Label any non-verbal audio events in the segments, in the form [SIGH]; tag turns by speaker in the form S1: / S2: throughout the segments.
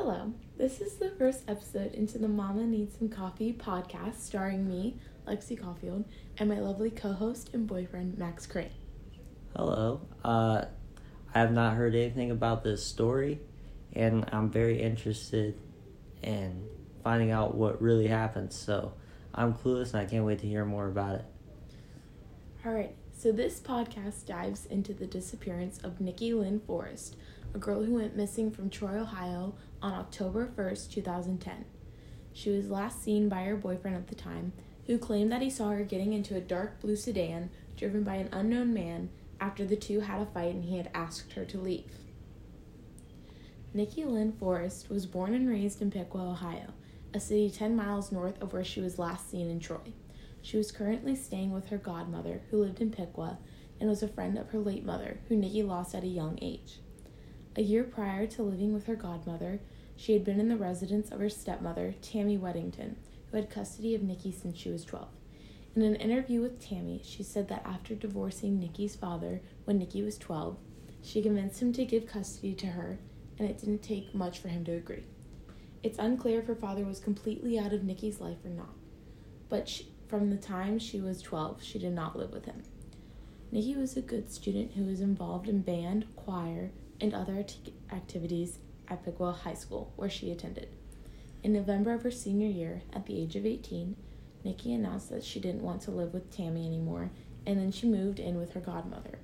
S1: Hello, this is the first episode into the Mama Needs Some Coffee podcast starring me, Lexi Caulfield, and my lovely co host and boyfriend, Max Crane.
S2: Hello. Uh, I have not heard anything about this story, and I'm very interested in finding out what really happened. So I'm clueless, and I can't wait to hear more about it.
S1: All right, so this podcast dives into the disappearance of Nikki Lynn Forrest, a girl who went missing from Troy, Ohio on October 1st, 2010. She was last seen by her boyfriend at the time, who claimed that he saw her getting into a dark blue sedan driven by an unknown man after the two had a fight and he had asked her to leave. Nikki Lynn Forrest was born and raised in Piqua, Ohio, a city 10 miles north of where she was last seen in Troy. She was currently staying with her godmother, who lived in Piqua, and was a friend of her late mother, who Nikki lost at a young age. A year prior to living with her godmother, she had been in the residence of her stepmother, Tammy Weddington, who had custody of Nikki since she was 12. In an interview with Tammy, she said that after divorcing Nikki's father when Nikki was 12, she convinced him to give custody to her, and it didn't take much for him to agree. It's unclear if her father was completely out of Nikki's life or not, but she, from the time she was 12, she did not live with him. Nikki was a good student who was involved in band, choir, and other activities at Piqua High School, where she attended. In November of her senior year, at the age of 18, Nikki announced that she didn't want to live with Tammy anymore, and then she moved in with her godmother.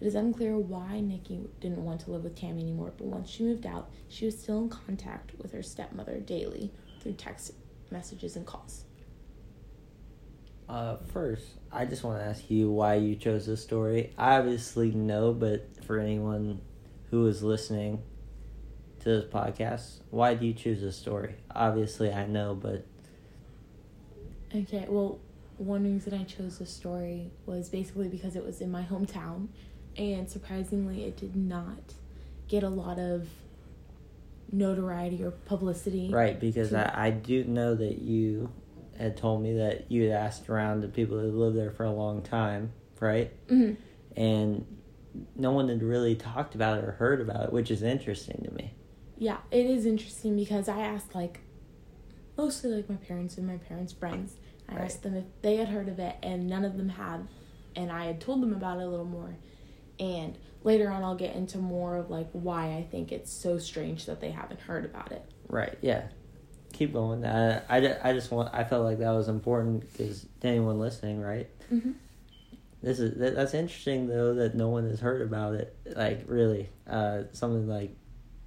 S1: It is unclear why Nikki didn't want to live with Tammy anymore, but once she moved out, she was still in contact with her stepmother daily through text messages and calls.
S2: Uh, first, I just want to ask you why you chose this story. I obviously know, but for anyone who is listening to this podcast, why do you choose this story? Obviously, I know, but.
S1: Okay, well, one reason I chose this story was basically because it was in my hometown, and surprisingly, it did not get a lot of notoriety or publicity.
S2: Right, because to... I, I do know that you had told me that you had asked around the people who lived there for a long time, right?
S1: Mm-hmm.
S2: And no one had really talked about it or heard about it, which is interesting to me.
S1: Yeah, it is interesting because I asked like mostly like my parents and my parents' friends. I right. asked them if they had heard of it, and none of them had. And I had told them about it a little more. And later on, I'll get into more of like why I think it's so strange that they haven't heard about it.
S2: Right. Yeah keep going. I, I, I just want. I felt like that was important because to anyone listening, right?
S1: Mm-hmm.
S2: This is that, that's interesting though that no one has heard about it. Like really, uh, something like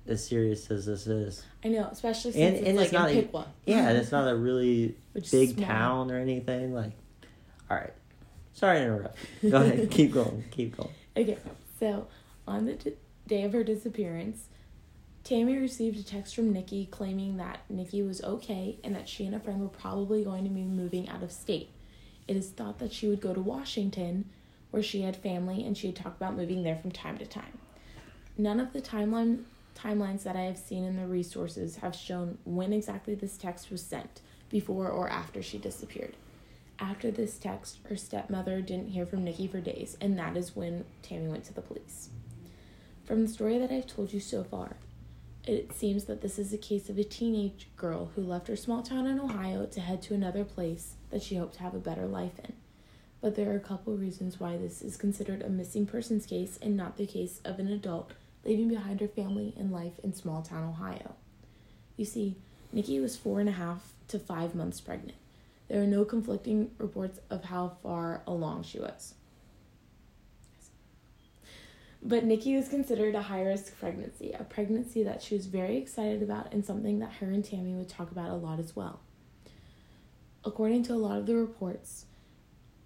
S2: as serious as this is.
S1: I know, especially since and, it's, and like it's not in
S2: A, yeah, and it's not a really big town or anything. Like, all right, sorry to interrupt. [LAUGHS] Go ahead, keep going, keep going.
S1: Okay, so on the d- day of her disappearance, Tammy received a text from Nikki claiming that Nikki was okay and that she and a friend were probably going to be moving out of state. It is thought that she would go to Washington, where she had family, and she had talked about moving there from time to time. None of the timeline timelines that I have seen in the resources have shown when exactly this text was sent, before or after she disappeared. After this text, her stepmother didn't hear from Nikki for days, and that is when Tammy went to the police. From the story that I've told you so far, it seems that this is a case of a teenage girl who left her small town in Ohio to head to another place that she hoped to have a better life in. But there are a couple reasons why this is considered a missing persons case and not the case of an adult leaving behind her family and life in small town Ohio. You see, Nikki was four and a half to five months pregnant. There are no conflicting reports of how far along she was. But Nikki was considered a high risk pregnancy, a pregnancy that she was very excited about and something that her and Tammy would talk about a lot as well. According to a lot of the reports,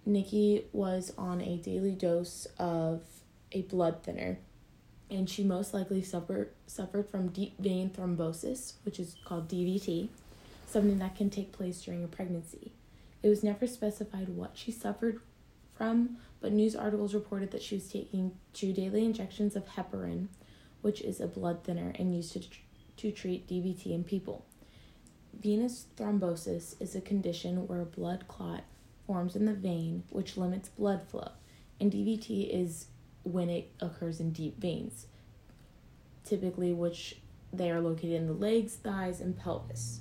S1: Nikki was on a daily dose of a blood thinner and she most likely suffered suffered from deep vein thrombosis, which is called DVT, something that can take place during a pregnancy. It was never specified what she suffered from, but news articles reported that she was taking two daily injections of heparin, which is a blood thinner and used to, to treat DVT in people. Venous thrombosis is a condition where a blood clot forms in the vein, which limits blood flow, and DVT is when it occurs in deep veins, typically which they are located in the legs, thighs, and pelvis.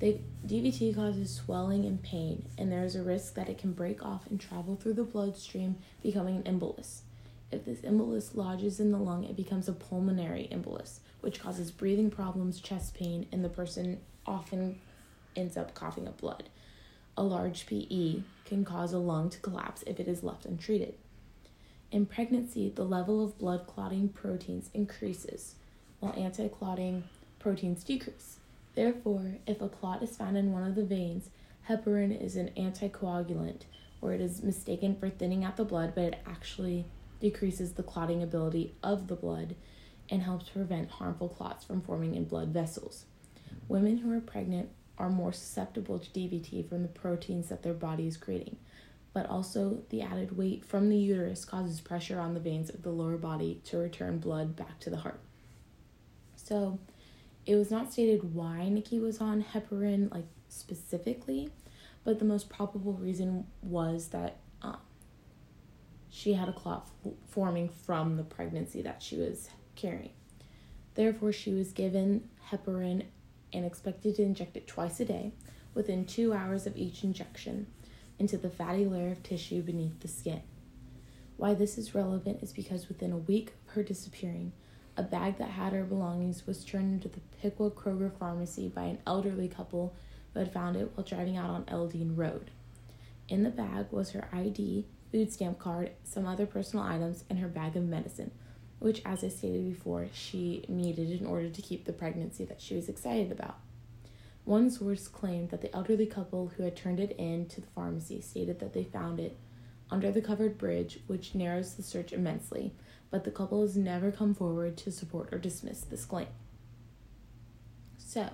S1: They, DVT causes swelling and pain, and there is a risk that it can break off and travel through the bloodstream, becoming an embolus. If this embolus lodges in the lung, it becomes a pulmonary embolus, which causes breathing problems, chest pain, and the person often ends up coughing up blood. A large PE can cause a lung to collapse if it is left untreated. In pregnancy, the level of blood clotting proteins increases, while anti clotting proteins decrease. Therefore, if a clot is found in one of the veins, heparin is an anticoagulant, or it is mistaken for thinning out the blood, but it actually decreases the clotting ability of the blood and helps prevent harmful clots from forming in blood vessels. Women who are pregnant are more susceptible to DVT from the proteins that their body is creating, but also the added weight from the uterus causes pressure on the veins of the lower body to return blood back to the heart. So, it was not stated why Nikki was on heparin, like specifically, but the most probable reason was that um, she had a clot f- forming from the pregnancy that she was carrying. Therefore, she was given heparin and expected to inject it twice a day within two hours of each injection into the fatty layer of tissue beneath the skin. Why this is relevant is because within a week of her disappearing, a bag that had her belongings was turned into the Piqua Kroger pharmacy by an elderly couple who had found it while driving out on Eldean Road. In the bag was her ID, food stamp card, some other personal items, and her bag of medicine, which, as I stated before, she needed in order to keep the pregnancy that she was excited about. One source claimed that the elderly couple who had turned it in to the pharmacy stated that they found it under the covered bridge, which narrows the search immensely, but the couple has never come forward to support or dismiss this claim. So,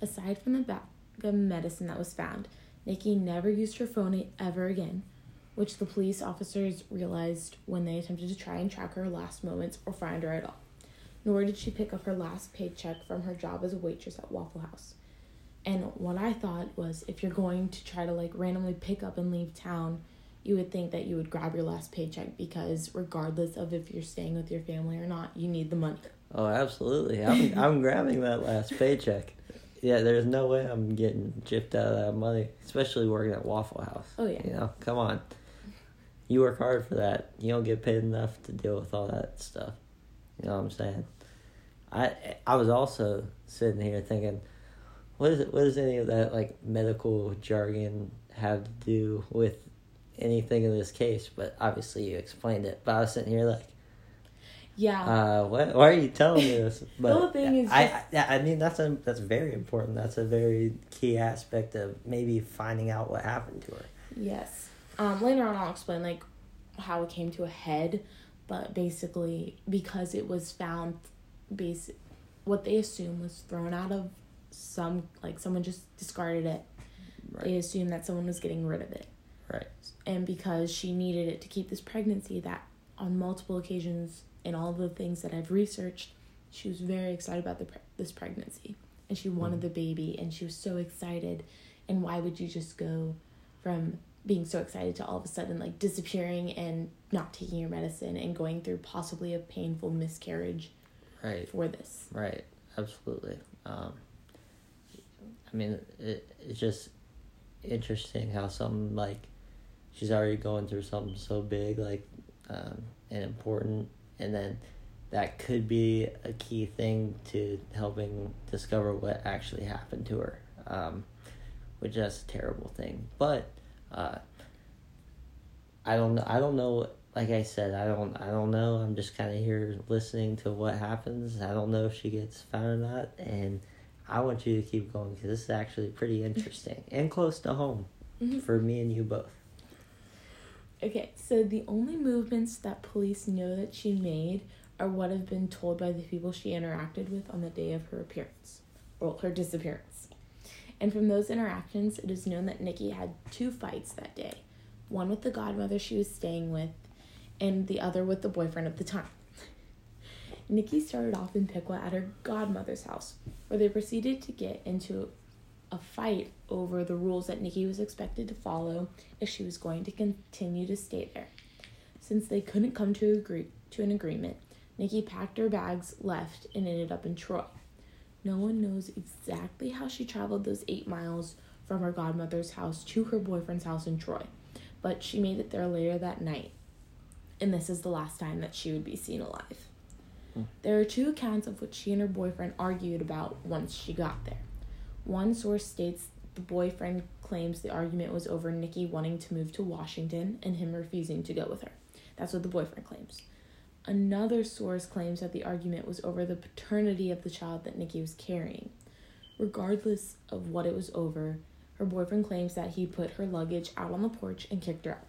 S1: aside from the bag of medicine that was found, Nikki never used her phone ever again, which the police officers realized when they attempted to try and track her last moments or find her at all. Nor did she pick up her last paycheck from her job as a waitress at Waffle House. And what I thought was if you're going to try to like randomly pick up and leave town, you would think that you would grab your last paycheck because regardless of if you're staying with your family or not, you need the money.
S2: Oh, absolutely. I'm [LAUGHS] I'm grabbing that last paycheck. Yeah, there's no way I'm getting gypped out of that money, especially working at Waffle House.
S1: Oh yeah.
S2: You know, come on. You work hard for that. You don't get paid enough to deal with all that stuff. You know what I'm saying? I I was also sitting here thinking, what is it? What does any of that like medical jargon have to do with anything in this case? But obviously you explained it. But I was sitting here like,
S1: Yeah.
S2: uh, what? Why are you telling me this? [LAUGHS] But
S1: whole thing is
S2: I, I, I mean, that's a that's very important. That's a very key aspect of maybe finding out what happened to her.
S1: Yes. Um, later on, I'll explain like how it came to a head, but basically because it was found, basic, what they assume was thrown out of some like someone just discarded it. They assumed that someone was getting rid of it,
S2: Right.
S1: and because she needed it to keep this pregnancy, that on multiple occasions in all the things that I've researched, she was very excited about the pre- this pregnancy, and she wanted
S2: Mhm.
S1: the baby, and she was so excited. And why would you just go from being so excited to all of a sudden like disappearing and not taking your medicine and going through possibly a painful miscarriage
S2: Right.
S1: for this?
S2: Right. Absolutely. Um, I mean, it, it's just interesting how something like she's already going through something so big, like um, and important, and then that could be a key thing to helping discover what actually happened to her, um, which is a terrible thing. But uh, I don't know. I don't know. Like I said, I don't. I don't know. I'm just kind of here listening to what happens. I don't know if she gets found or not, and I want you to keep going because this is actually pretty interesting and close to home
S1: Mhm.
S2: for me and you both.
S1: Okay, so the only movements that police know that she made are what have been told by the people she interacted with on the day of her appearance, or her disappearance. And from those interactions, it is known that Nikki had two fights that day one with the godmother she was staying with, and the other with the boyfriend at the time. Nikki started off in Piqua at her godmother's house, where they proceeded to get into a fight over the rules that Nikki was expected to follow if she was going to continue to stay there. Since they couldn't come to agree to an agreement, Nikki packed her bags, left, and ended up in Troy. No one knows exactly how she traveled those eight miles from her godmother's house to her boyfriend's house in Troy, but she made it there later that night, and this is the last time that she would be seen alive. There are two accounts of what she and her boyfriend argued about once she got there. One source states the boyfriend claims the argument was over Nikki wanting to move to Washington and him refusing to go with her. That's what the boyfriend claims. Another source claims that the argument was over the paternity of the child that Nikki was carrying. Regardless of what it was over, her boyfriend claims that he put her luggage out on the porch and kicked her out.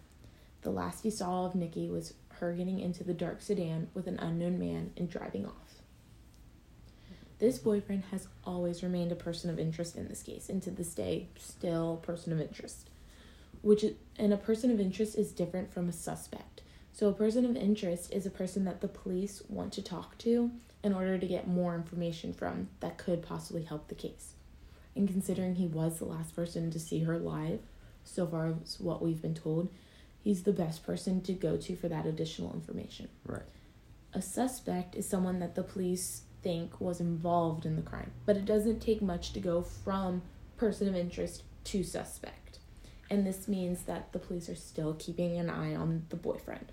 S1: The last he saw of Nikki was her getting into the dark sedan with an unknown man and driving off. This boyfriend has always remained a person of interest in this case, and to this day, still a person of interest. Which and a person of interest is different from a suspect. So a person of interest is a person that the police want to talk to in order to get more information from that could possibly help the case. And considering he was the last person to see her live, so far as what we've been told, he's the best person to go to for that additional information.
S2: Right.
S1: A suspect is someone that the police think was involved in the crime, but it doesn't take much to go from person of interest to suspect. And this means that the police are still keeping an eye on the boyfriend,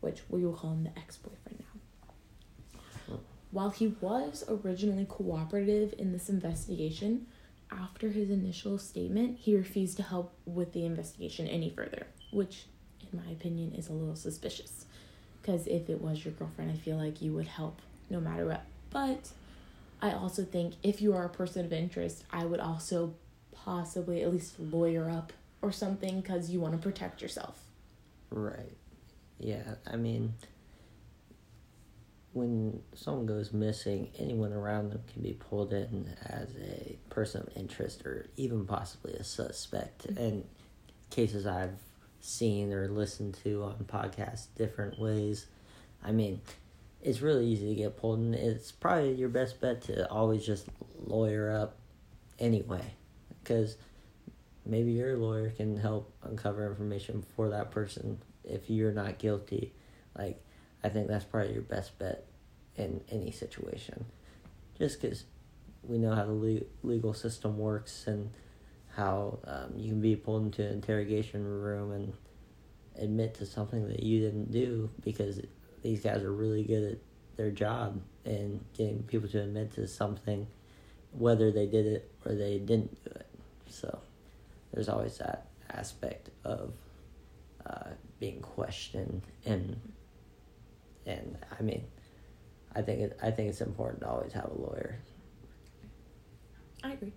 S1: which we will call him the ex boyfriend now. While he was originally cooperative in this investigation, after his initial statement, he refused to help with the investigation any further, which, in my opinion, is a little suspicious. Because if it was your girlfriend, I feel like you would help no matter what. But I also think if you are a person of interest, I would also possibly at least lawyer up or something because you want to protect yourself.
S2: Right. Yeah, I mean, when someone goes missing, anyone around them can be pulled in as a person of interest or even possibly a suspect. Mm-hmm. And cases I've seen or listened to on podcasts different ways. I mean, it's really easy to get pulled and It's probably your best bet to always just lawyer up anyway. Because maybe your lawyer can help uncover information for that person if you're not guilty. Like, I think that's probably your best bet in any situation. Just because we know how the le- legal system works and how um, you can be pulled into an interrogation room and admit to something that you didn't do because these guys are really good at their job and getting people to admit to something, whether they did it or they didn't do it. So there's always that aspect of uh, being questioned and and I mean, I think it, I think it's important to always have a lawyer.
S1: I agree.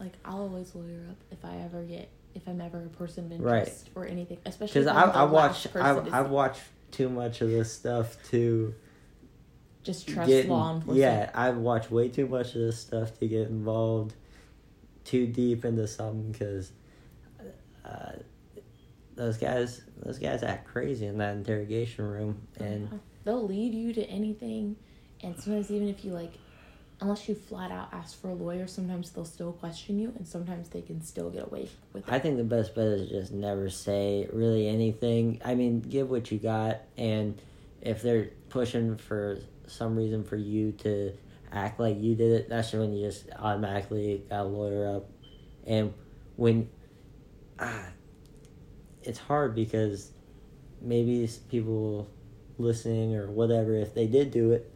S1: Like I'll always lawyer up if I ever get if I'm ever a person of
S2: Right.
S1: interest or anything, especially
S2: Because I I watch I I watch too much of this stuff to
S1: just trust
S2: get
S1: law enforcement.
S2: yeah I've watched way too much of this stuff to get involved too deep into something because uh, those guys those guys act crazy in that interrogation room and
S1: Uh-huh. they'll lead you to anything, and sometimes even if you like, unless you flat out ask for a lawyer, sometimes they'll still question you, and sometimes they can still get away with it.
S2: I think the best bet is just never say really anything. I mean, give what you got, and if they're pushing for some reason for you to act like you did it, that's when you just automatically got a lawyer up. And when ah, it's hard because maybe people listening or whatever, if they did do it,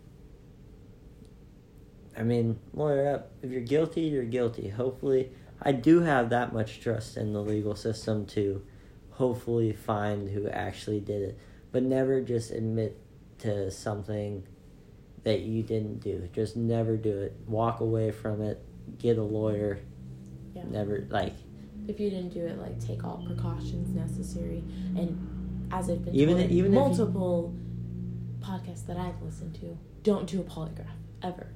S2: I mean, lawyer up. If you're guilty, you're guilty. Hopefully, I do have that much trust in the legal system to hopefully find who actually did it. But never just admit to something that you didn't do. Just never do it. Walk away from it. Get a lawyer.
S1: Yeah.
S2: Never, like,
S1: If you didn't do it, like take all precautions necessary, and as I've been
S2: Even-
S1: told
S2: even if you-
S1: multiple podcasts that I've listened to, don't do a polygraph ever.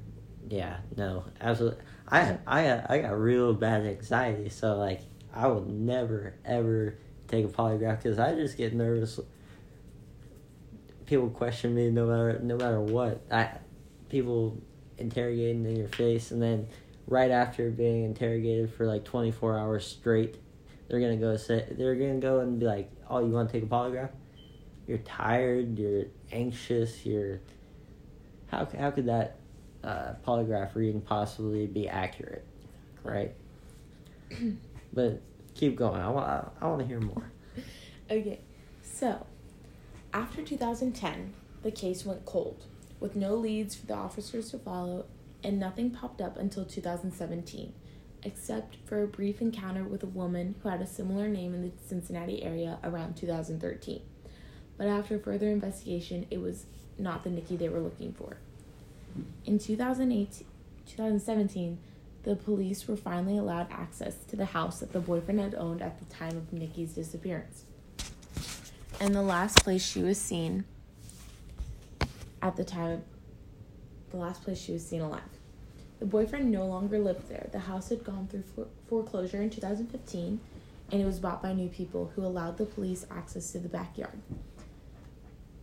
S2: Yeah, no, absolutely. I, I, uh, I got real bad anxiety, so, like, I will never, ever take a polygraph because I just get nervous. People question me no matter no matter what. I people interrogating in your face, and then right after being interrogated for like twenty four hours straight, they're gonna go say they're gonna go and be like, "Oh, you want to take a polygraph? You're tired. You're anxious. You're how how could that uh, polygraph reading possibly be accurate, right? [CLEARS THROAT] but keep going. I want I want to hear more. [LAUGHS]
S1: Okay, so after 2010, the case went cold, with no leads for the officers to follow, and nothing popped up until 2017, except for a brief encounter with a woman who had a similar name in the Cincinnati area around 2013. But after further investigation, it was not the Nikki they were looking for. In 2008, 2017, the police were finally allowed access to the house that the boyfriend had owned at the time of Nikki's disappearance. And the last place she was seen at the time, the last place she was seen alive. The boyfriend no longer lived there. The house had gone through foreclosure in 2015 and it was bought by new people who allowed the police access to the backyard.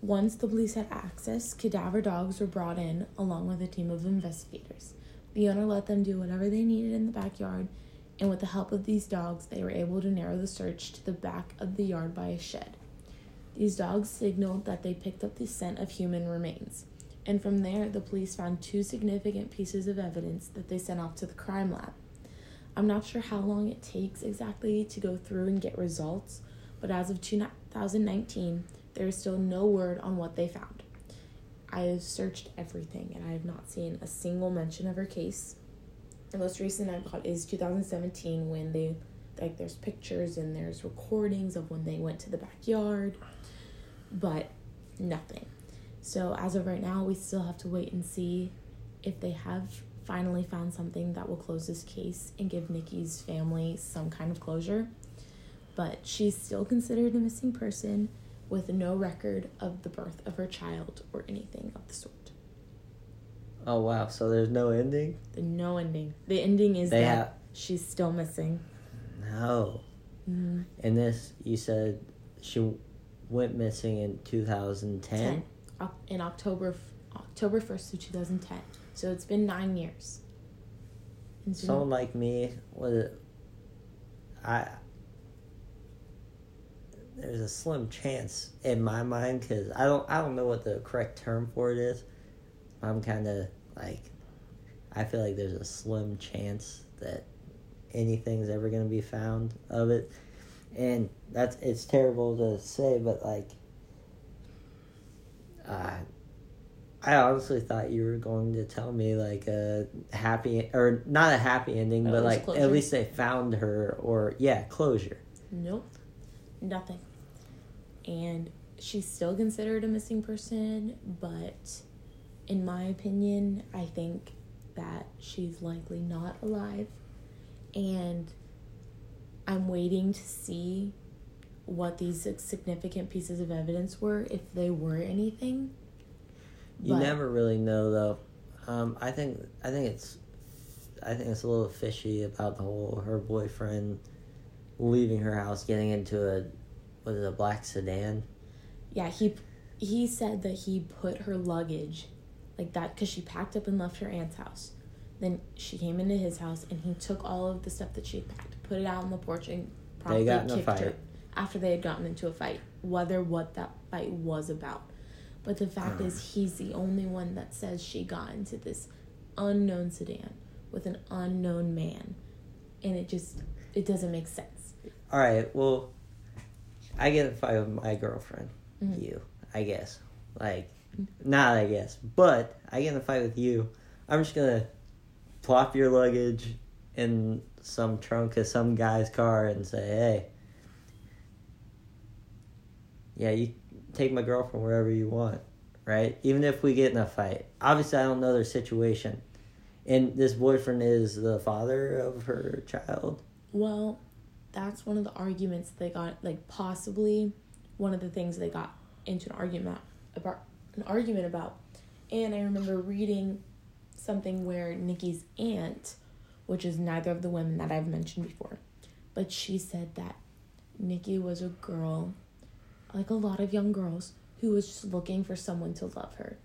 S1: Once the police had access, cadaver dogs were brought in along with a team of investigators. The owner let them do whatever they needed in the backyard, and with the help of these dogs, they were able to narrow the search to the back of the yard by a shed. These dogs signaled that they picked up the scent of human remains, and from there, the police found two significant pieces of evidence that they sent off to the crime lab. I'm not sure how long it takes exactly to go through and get results, but as of 2019, there is still no word on what they found. I have searched everything and I have not seen a single mention of her case. The most recent I've got is 2017 when they like there's pictures and there's recordings of when they went to the backyard, but nothing. So as of right now, we still have to wait and see if they have finally found something that will close this case and give Nikki's family some kind of closure. But she's still considered a missing person with no record of the birth of her child or anything of the sort.
S2: Oh wow! So there's no ending.
S1: No ending. The ending is they that have... she's still missing.
S2: No. Mm-hmm. And this, you said she went missing in 2010.
S1: In October, October first of 2010. So it's been nine years.
S2: Someone like me was, I there's a slim chance in my mind because I don't I don't know what the correct term for it is. I'm kind of like I feel like there's a slim chance that anything's ever gonna be found of it, and that's it's terrible to say, but like. Uh, I honestly thought you were going to tell me like a happy or not a happy ending, but like closure. at least they found her or yeah, closure.
S1: Nope nothing. And she's still considered a missing person, but in my opinion, I think that she's likely not alive. And I'm waiting to see what these significant pieces of evidence were, if they were anything.
S2: You but, never really know, though. Um, I think I think it's I think it's a little fishy about the whole her boyfriend leaving her house, getting into a was it a black sedan?
S1: Yeah, he he said that he put her luggage like that because she packed up and left her aunt's house. Then she came into his house and he took all of the stuff that she had packed, put it out on the porch, and probably kicked her after they had gotten into a fight. Whether what that fight was about, but the fact is, [SIGHS] he's the only one that says she got into this unknown sedan with an unknown man, and it just it doesn't make sense.
S2: All right, well, I get in a fight with my girlfriend, mm-hmm. you, I guess. Like, not I guess, but I get in a fight with you. I'm just gonna plop your luggage in some trunk of some guy's car and say, hey, yeah, you take my girlfriend wherever you want, right? Even if we get in a fight. Obviously, I don't know their situation. And this boyfriend is the father of her child.
S1: Well, that's one of the arguments they got like possibly one of the things they got into an argument about an argument about. And i remember reading something where nikki's aunt which is neither of the women that i've mentioned before but she said that nikki was a girl like a lot of young girls who was just looking for someone to love her.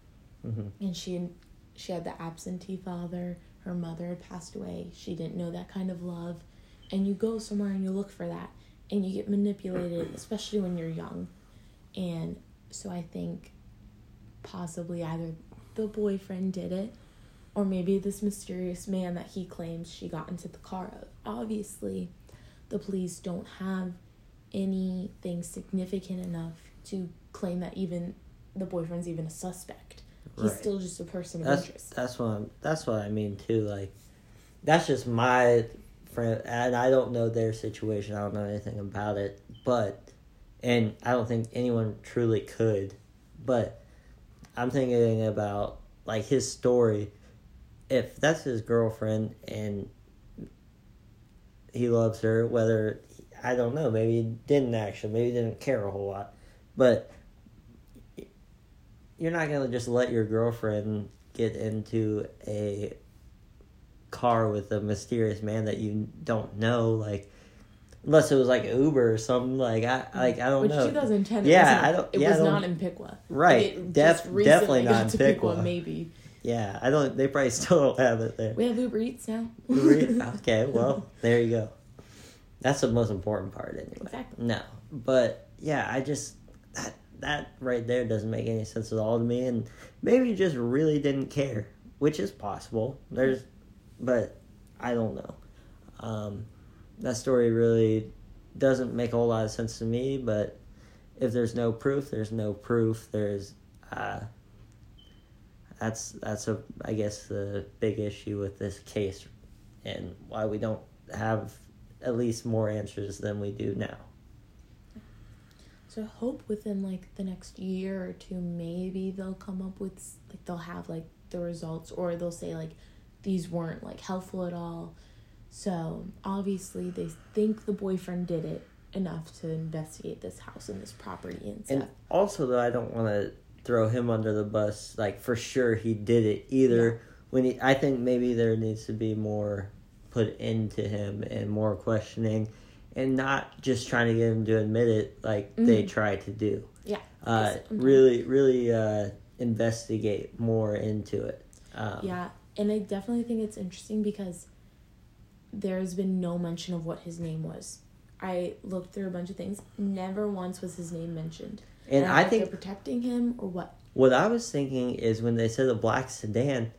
S1: Mm-hmm. and she she had the absentee father. Her mother had passed away. She didn't know that kind of love and you go somewhere and you look for that and you get manipulated especially when you're young and so i think possibly either the boyfriend did it, or maybe this mysterious man that he claims she got into the car of. Obviously, the police don't have anything significant enough to claim that even the boyfriend's even a suspect. He's
S2: Right.
S1: still just a person of
S2: That's
S1: interest.
S2: that's what I'm, that's what I mean too. Like, that's just my friend, and I don't know their situation. I don't know anything about it, but and I don't think anyone truly could. But I'm thinking about like his story. If that's his girlfriend and he loves her, whether I don't know, maybe he didn't actually, maybe he didn't care a whole lot, but you're not gonna just let your girlfriend get into a car with a mysterious man that you don't know, like unless it was like Uber or something. Like I, like I don't
S1: Which
S2: know.
S1: 2010,
S2: Yeah, I don't-
S1: It
S2: yeah,
S1: was
S2: don't-
S1: not in Piqua.
S2: Right, def- definitely not in Piqua.
S1: Maybe
S2: Yeah, I don't. They probably [LAUGHS] still don't have it there.
S1: we have Uber Eats now.
S2: Uber- [LAUGHS] okay, well there you go. That's the most important part, anyway.
S1: Exactly.
S2: No, but yeah, I just that that right there doesn't make any sense at all to me, and maybe just really didn't care, which is possible. There's, but I don't know. Um, that story really doesn't make a whole lot of sense to me, but if there's no proof, there's no proof. There's, uh, that's that's a I guess the big issue with this case, and why we don't have at least more answers than we do now.
S1: So I hope within like the next year or two, maybe they'll come up with like they'll have like the results, or they'll say like these weren't like helpful at all. So obviously they think the boyfriend did it enough to investigate this house and this property and stuff.
S2: And also, though, I don't want to throw him under the bus. Like for sure, he did it either. When he, I think maybe there needs to be more put into him and more questioning, and not just trying to get him to admit it like they
S1: Mhm.
S2: tried to do.
S1: yeah.
S2: Uh, really, really uh, investigate more into it. Um,
S1: Yeah, and I definitely think it's interesting because there's been no mention of what his name was. I looked through a bunch of things. Never once was his name mentioned.
S2: and
S1: don't
S2: I think
S1: they're protecting him or what.
S2: What I was thinking is when they said a black sedan,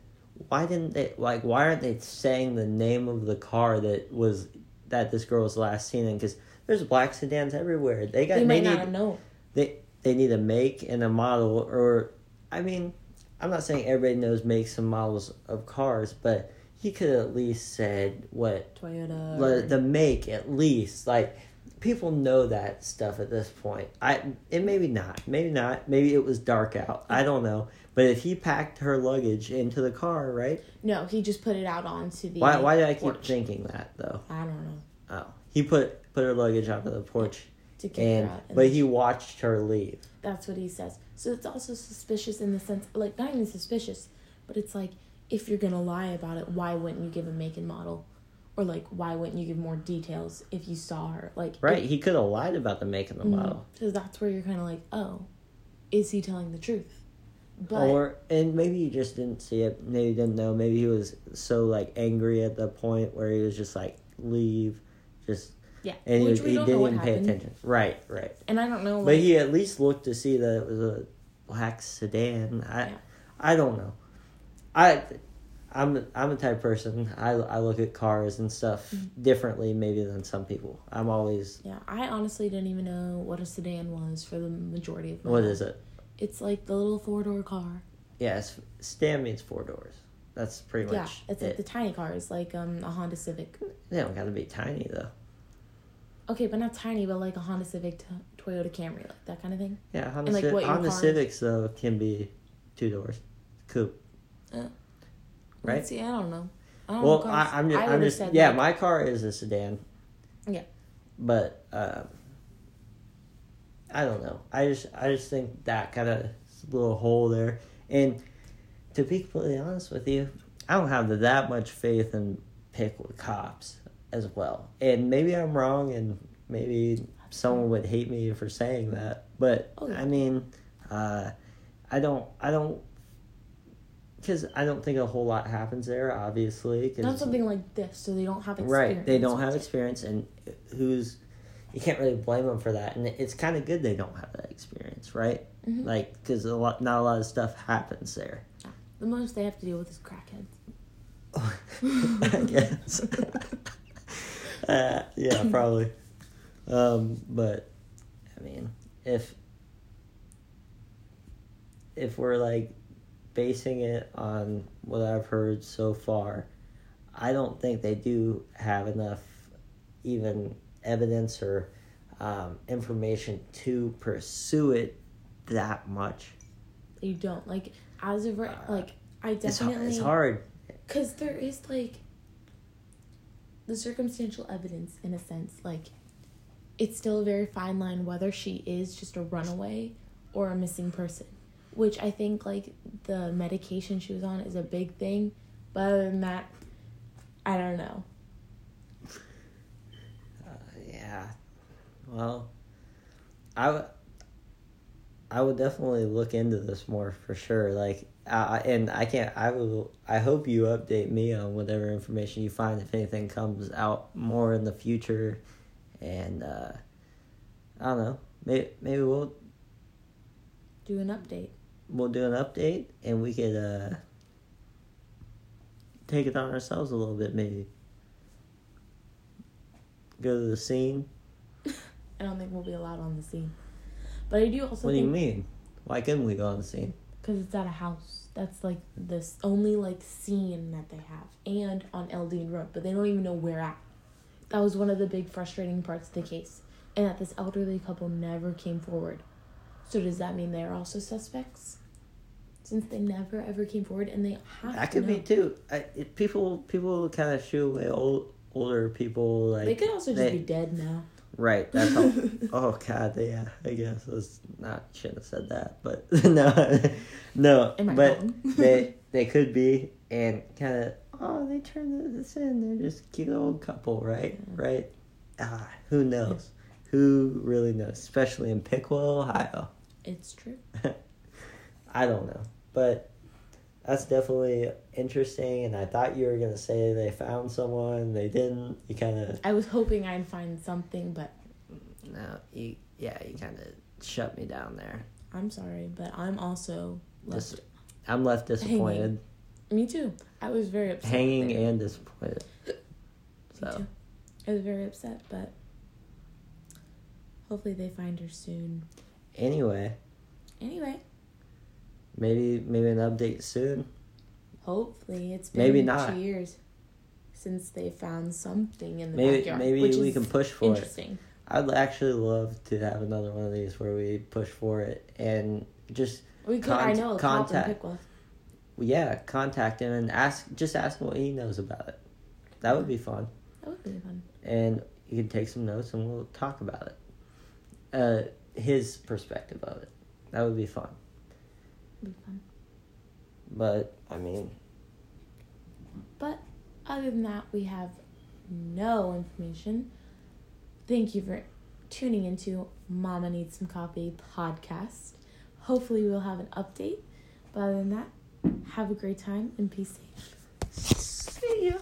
S2: why didn't they like? Why aren't they saying the name of the car that was that this girl was last seen in? Because there's black sedans everywhere. They got
S1: They
S2: they,
S1: might
S2: need
S1: not have known.
S2: they they need a make and a model, or I mean, I'm not saying everybody knows makes and models of cars, but he could at least said what
S1: Toyota.
S2: the,
S1: or-
S2: the make at least like people know that stuff at this point i and maybe not maybe not maybe it was dark out i don't know but if he packed her luggage into the car right
S1: no, he just put it out onto the.
S2: why why did i keep
S1: porch.
S2: thinking that though
S1: I don't know.
S2: oh he put put her luggage onto the porch
S1: To kick
S2: and
S1: her out. and
S2: but he watched her leave
S1: That's what he says. So it's also suspicious in the sense, like, not even suspicious, but it's like, if you're gonna lie about it, why wouldn't you give a make and model? Or, like, why wouldn't you give more details if you saw her? Like,
S2: right he could have lied about the make and the mm-hmm. model
S1: Because that's where you're kind of like, oh, is he telling the truth? But
S2: or and maybe he just didn't see it maybe he didn't know maybe he was so like angry at the point where he was just like leave just
S1: yeah,
S2: and he,
S1: which
S2: he
S1: don't
S2: didn't pay attention. Right, right.
S1: And I don't know,
S2: But he at least looked to see that it was a black sedan. I,
S1: Yeah.
S2: I don't know. I, I'm I'm the type of person I I look at cars and stuff
S1: Mm-hmm.
S2: differently maybe than some people. I'm always
S1: yeah, I honestly didn't even know what a sedan was for the majority of my
S2: what
S1: life.
S2: is it?
S1: It's like the little four door car.
S2: Yes, sedan means four doors. That's pretty much.
S1: Yeah, it's
S2: it.
S1: like the tiny cars, like um a Honda Civic.
S2: they don't got to be tiny though.
S1: Okay, but not tiny, but like a Honda Civic, to Toyota Camry, like that kind of thing.
S2: Yeah, Honda,
S1: like,
S2: Civ- Honda. Civics though can be two doors, coupe.
S1: Uh,
S2: Right?
S1: See, I don't know. I don't
S2: Well,
S1: know.
S2: I, I'm just,
S1: I
S2: I'm just yeah.
S1: like-
S2: My car is a sedan.
S1: Yeah.
S2: But um, I don't know. I just I just think that kind of little hole there. And to be completely honest with you, I don't have that much faith in Piqua cops as well. And maybe I'm wrong, and maybe someone would hate me for saying that. But
S1: Oh, yeah.
S2: I mean, uh, I don't I don't. Because I don't think a whole lot happens there, obviously. 'cause-
S1: Not something like this, so they don't have experience.
S2: Right. They don't have experience, and who's you can't really blame them for that. And it's kind of good they don't have that experience, right?
S1: Mhm.
S2: Like because a lot, not a lot of stuff happens there.
S1: The most they have to deal with is crackheads. [LAUGHS]
S2: I guess. [LAUGHS] uh, [LAUGHS] yeah, [CLEARS THROAT] probably. Um, but I mean, if if we're like basing it on what I've heard so far, I don't think they do have enough even evidence or um, information to pursue it that much.
S1: You don't like as of right, like I
S2: It's,
S1: definitely
S2: it's hard.
S1: because there is like the circumstantial evidence in a sense like it's still a very fine line whether she is just a runaway or a missing person which i think like the medication she was on is a big thing but other than that i don't know
S2: Uh, yeah. Well, I. I would definitely look into this more for sure. Like, I and I can't. I will. I hope you update me on whatever information you find if anything comes out more in the future, and uh, I don't know. Maybe maybe we'll
S1: do an update
S2: we'll do an update and we could uh take it on ourselves a little bit maybe. Go to the scene. [LAUGHS]
S1: i don't think we'll be allowed on the scene but i do also
S2: What do you mean? Why couldn't we go on the scene?
S1: because it's at a house that's like this only like scene that they have and on eldean road but they don't even know where at that was one of the big frustrating parts of the case and that this elderly couple never came forward so does that mean they're also suspects since they never ever came forward and they have
S2: That could be too. I, it, people people kind of shoo away old older people like
S1: they could also just
S2: they-
S1: be dead now
S2: right. That's all. [LAUGHS] oh God, yeah. I guess I was not shouldn't have said that, but [LAUGHS] no, no. But
S1: wrong?
S2: they [LAUGHS] they could be and kind of oh they turned this in. They're just a cute old couple, right?
S1: Yeah.
S2: Right. Ah, who knows? Who really knows? Especially in Piqua, Ohio.
S1: it's true
S2: I don't know, but that's definitely interesting. And I thought you were gonna say they found someone, they didn't. You kind of
S1: i was hoping i'd find something but
S2: no, you yeah, you kind of shut me down there.
S1: i'm sorry but i'm also left
S2: Dis- I'm left disappointed,
S1: me too i was very upset
S2: hanging
S1: there.
S2: and disappointed.
S1: Me
S2: So
S1: too. I was very upset, but hopefully they find her soon.
S2: anyway,
S1: Anyway,
S2: maybe maybe an update soon.
S1: hopefully it's been
S2: Maybe not.
S1: two years since they found something in the
S2: Maybe
S1: backyard.
S2: maybe
S1: which
S2: we can push for it.
S1: interesting.
S2: I'd actually love to have another one of these where we push for it and just
S1: We could. I know a cop in
S2: contact. Yeah contact him and ask just ask him what he knows about it. That would be fun.
S1: That would be fun.
S2: and you can take some notes and we'll talk about it. Uh, his perspective of it. That would be fun.
S1: Would be fun.
S2: But I mean,
S1: But other than that, we have no information. Thank you for tuning into Mama Needs Some Coffee podcast. Hopefully, we'll have an update. But other than that, have a great time and be safe.
S2: see ya.